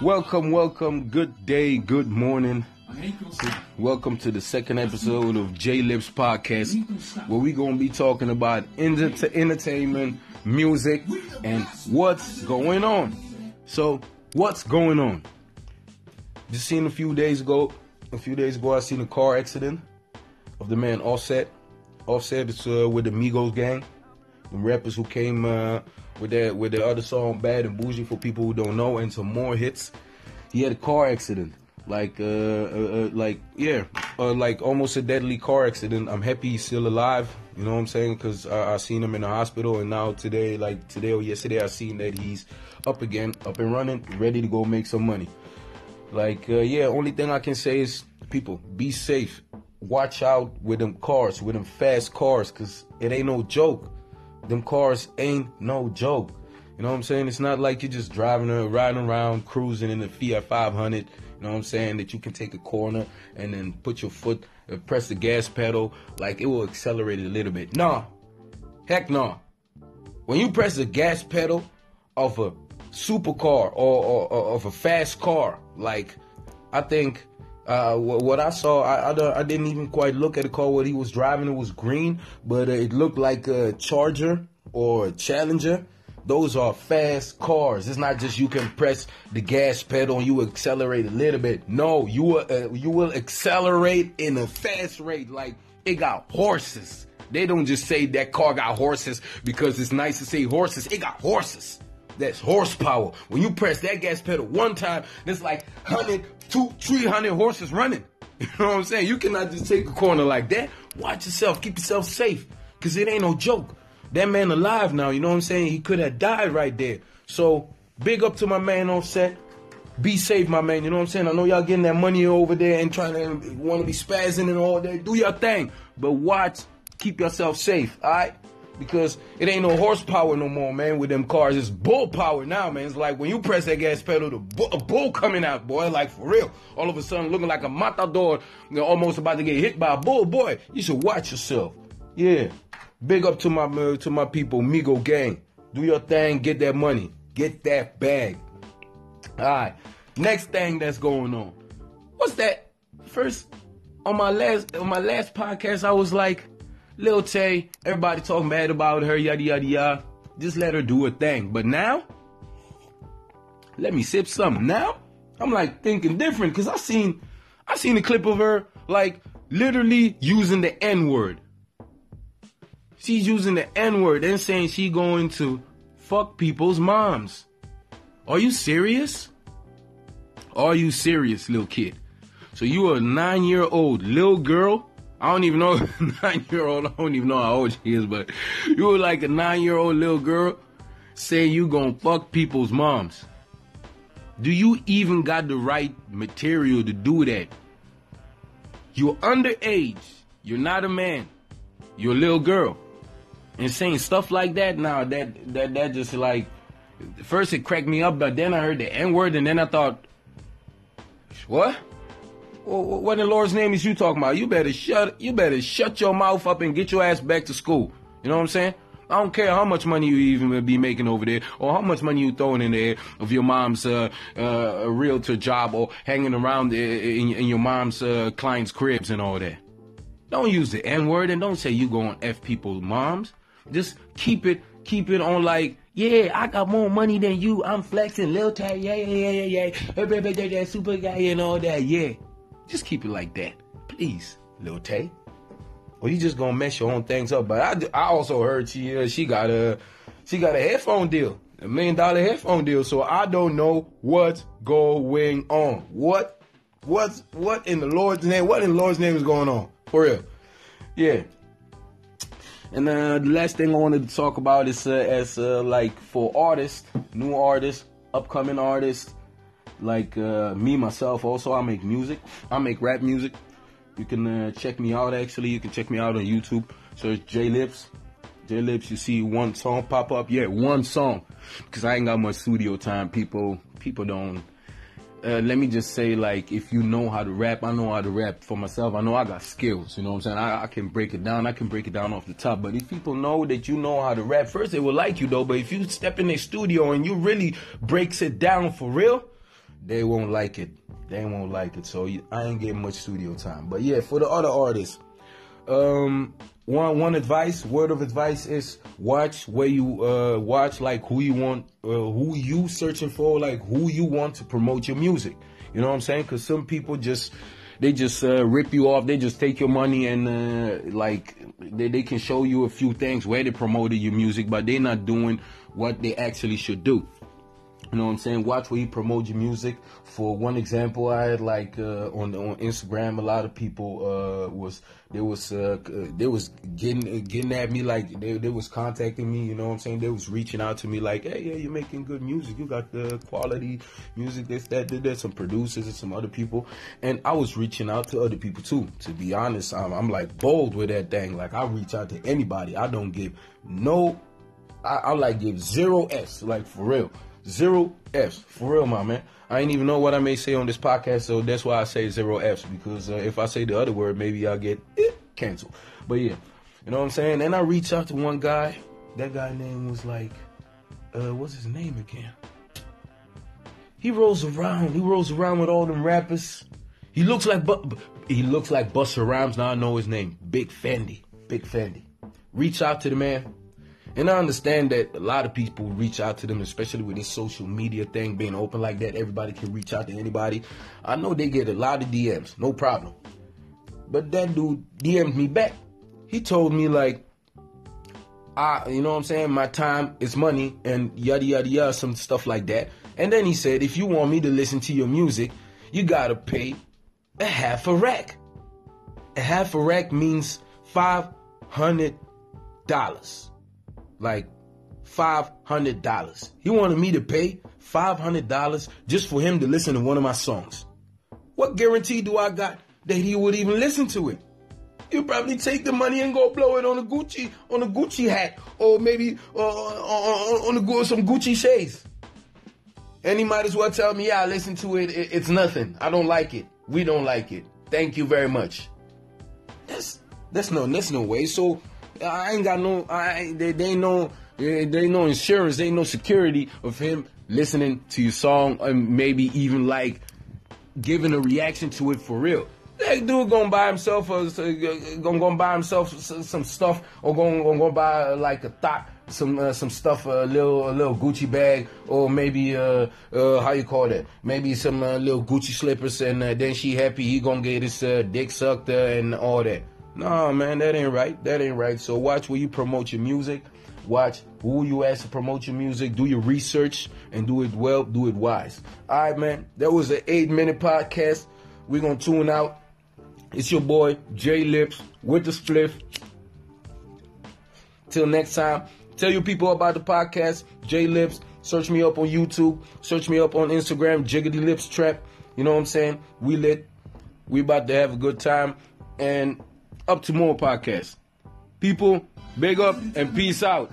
Welcome, welcome. Good day, good morning. Welcome to the second episode of J Lips Podcast, where we're gonna be talking about enter- entertainment, music, and what's going on. So, what's going on? Just seen a few days ago. A few days ago, I seen a car accident of the man Offset. Offset is uh, with the Migos gang, the rappers who came uh, with their with their other song "Bad and Bougie" for people who don't know, and some more hits. He had a car accident, like uh, uh, uh like yeah, uh, like almost a deadly car accident. I'm happy he's still alive. You know what I'm saying? Because I, I seen him in the hospital, and now today, like today or yesterday, I seen that he's up again, up and running, ready to go make some money. Like, uh, yeah, only thing I can say is, people, be safe. Watch out with them cars, with them fast cars, cause it ain't no joke. Them cars ain't no joke. You know what I'm saying? It's not like you're just driving around, riding around, cruising in the Fiat 500. You know what I'm saying? That you can take a corner and then put your foot, uh, press the gas pedal, like it will accelerate it a little bit. Nah, heck no. When you press the gas pedal of a supercar or, or, or of a fast car, like I think uh, what, I saw, I, I, I didn't even quite look at the car. What he was driving, it was green, but uh, it looked like a Charger or a Challenger. Those are fast cars. It's not just you can press the gas pedal and you accelerate a little bit. No, you will, uh, you will accelerate in a fast rate. Like it got horses. They don't just say that car got horses because it's nice to say horses. It got horses. That's horsepower. When you press that gas pedal one time, there's like 100, two, 300 horses running. You know what I'm saying? You cannot just take a corner like that. Watch yourself. Keep yourself safe. Because it ain't no joke. That man alive now. You know what I'm saying? He could have died right there. So, big up to my man Offset. Be safe, my man. You know what I'm saying? I know y'all getting that money over there and trying to want to be spazzing and all that. Do your thing. But watch. Keep yourself safe. All right? Because it ain't no horsepower no more, man. With them cars, it's bull power now, man. It's like when you press that gas pedal, the bull, a bull coming out, boy. Like for real. All of a sudden, looking like a matador, you know, almost about to get hit by a bull. Boy, you should watch yourself. Yeah. Big up to my uh, to my people, Migo gang. Do your thing, get that money, get that bag. All right. Next thing that's going on. What's that? First, on my last on my last podcast, I was like, Lil Tay, everybody talking bad about her, yada yada yada. Just let her do her thing. But now, let me sip something. Now, I'm like thinking different because I seen I seen a clip of her like literally using the N word. She's using the N word and saying she going to fuck people's moms. Are you serious? Are you serious, little kid? So you are a nine year old little girl. I don't even know nine year old. I don't even know how old she is, but you were like a nine year old little girl saying you gonna fuck people's moms. Do you even got the right material to do that? You're underage. You're not a man. You're a little girl. And saying stuff like that now, that that that just like first it cracked me up, but then I heard the N word, and then I thought, what? What in the Lord's name is you talking about? You better shut you better shut your mouth up and get your ass back to school. You know what I'm saying? I don't care how much money you even be making over there, or how much money you throwing in there of your mom's uh, uh, realtor job, or hanging around in, in your mom's uh, clients' cribs and all that. Don't use the N word and don't say you going f people's moms. Just keep it keep it on like yeah, I got more money than you. I'm flexing, Lil Tay, yeah, yeah, yeah, yeah, yeah, super guy and all that, yeah. Just keep it like that, please, Lil Tay. Or you just gonna mess your own things up. But I, I also heard she uh, she got a she got a headphone deal, a million dollar headphone deal. So I don't know what's going on. What what's what in the Lord's name? What in the Lord's name is going on? For real, yeah. And uh, the last thing I wanted to talk about is uh, as uh, like for artists, new artists, upcoming artists, like uh, me myself. Also, I make music. I make rap music. You can uh, check me out. Actually, you can check me out on YouTube. Search J Lips. J Lips. You see one song pop up. Yeah, one song. Because I ain't got much studio time. People, people don't. uh, let me just say, like, if you know how to rap, I know how to rap for myself. I know I got skills, you know what I'm saying? I, I, can break it down. I can break it down off the top. But if people know that you know how to rap, first they will like you, though. But if you step in their studio and you really breaks it down for real, they won't like it. They won't like it. So I ain't getting much studio time. But yeah, for the other artists, um, one one advice, word of advice is watch where you uh watch like who you want, uh, who you searching for, like who you want to promote your music. You know what I'm saying? Because some people just they just uh, rip you off. They just take your money and uh, like they, they can show you a few things where they promoted your music, but they're not doing what they actually should do. You know what I'm saying? Watch where you promote your music. For one example, I had like uh, on on Instagram, a lot of people uh, was they was uh, they was getting getting at me like they they was contacting me. You know what I'm saying? They was reaching out to me like, hey, yeah, you're making good music. You got the quality music. This that There's some producers and some other people, and I was reaching out to other people too. To be honest, I'm, I'm like bold with that thing. Like I reach out to anybody. I don't give no. I, I like give zero s like for real. Zero F's. For real, my man. I ain't even know what I may say on this podcast, so that's why I say zero F's. Because uh, if I say the other word, maybe I'll get eh, canceled. But yeah, you know what I'm saying? Then I reached out to one guy. That guy name was like, uh, what's his name again? He rolls around. He rolls around with all them rappers. He looks like but he looks like Busta Rhymes. Now I know his name. Big Fendi. Big Fendi. Reach out to the man. And I understand that a lot of people reach out to them, especially with this social media thing being open like that. Everybody can reach out to anybody. I know they get a lot of DMs, no problem. But that dude DM'd me back. He told me like, I, you know what I'm saying? My time is money and yada yada yada, some stuff like that. And then he said, if you want me to listen to your music, you gotta pay a half a rack. A half a rack means five hundred dollars like $500. He wanted me to pay $500 just for him to listen to one of my songs. What guarantee do I got that he would even listen to it? He'll probably take the money and go blow it on a Gucci on a Gucci hat or maybe uh, on, on, on some Gucci shades. And he might as well tell me, yeah, I listen to it. It's nothing. I don't like it. We don't like it. Thank you very much. That's that's no that's no way. So I ain't got no. I they, they ain't no. They, ain't no insurance. They ain't no security of him listening to your song and maybe even like giving a reaction to it for real. That dude gonna buy himself a, gonna, gonna buy himself some stuff or gonna, gonna buy like a thought some uh, some stuff a little a little Gucci bag or maybe uh, uh how you call that maybe some uh, little Gucci slippers and uh, then she happy he gonna get his uh, dick sucked and all that no, man, that ain't right. That ain't right. So watch where you promote your music. Watch who you ask to promote your music. Do your research and do it well. Do it wise. All right, man. That was an eight minute podcast. We're gonna tune out. It's your boy J Lips with the spliff. Till next time, tell your people about the podcast. J Lips. Search me up on YouTube. Search me up on Instagram. Jiggity Lips Trap. You know what I'm saying? We lit. We about to have a good time. And up to more podcasts. People, big up and peace out.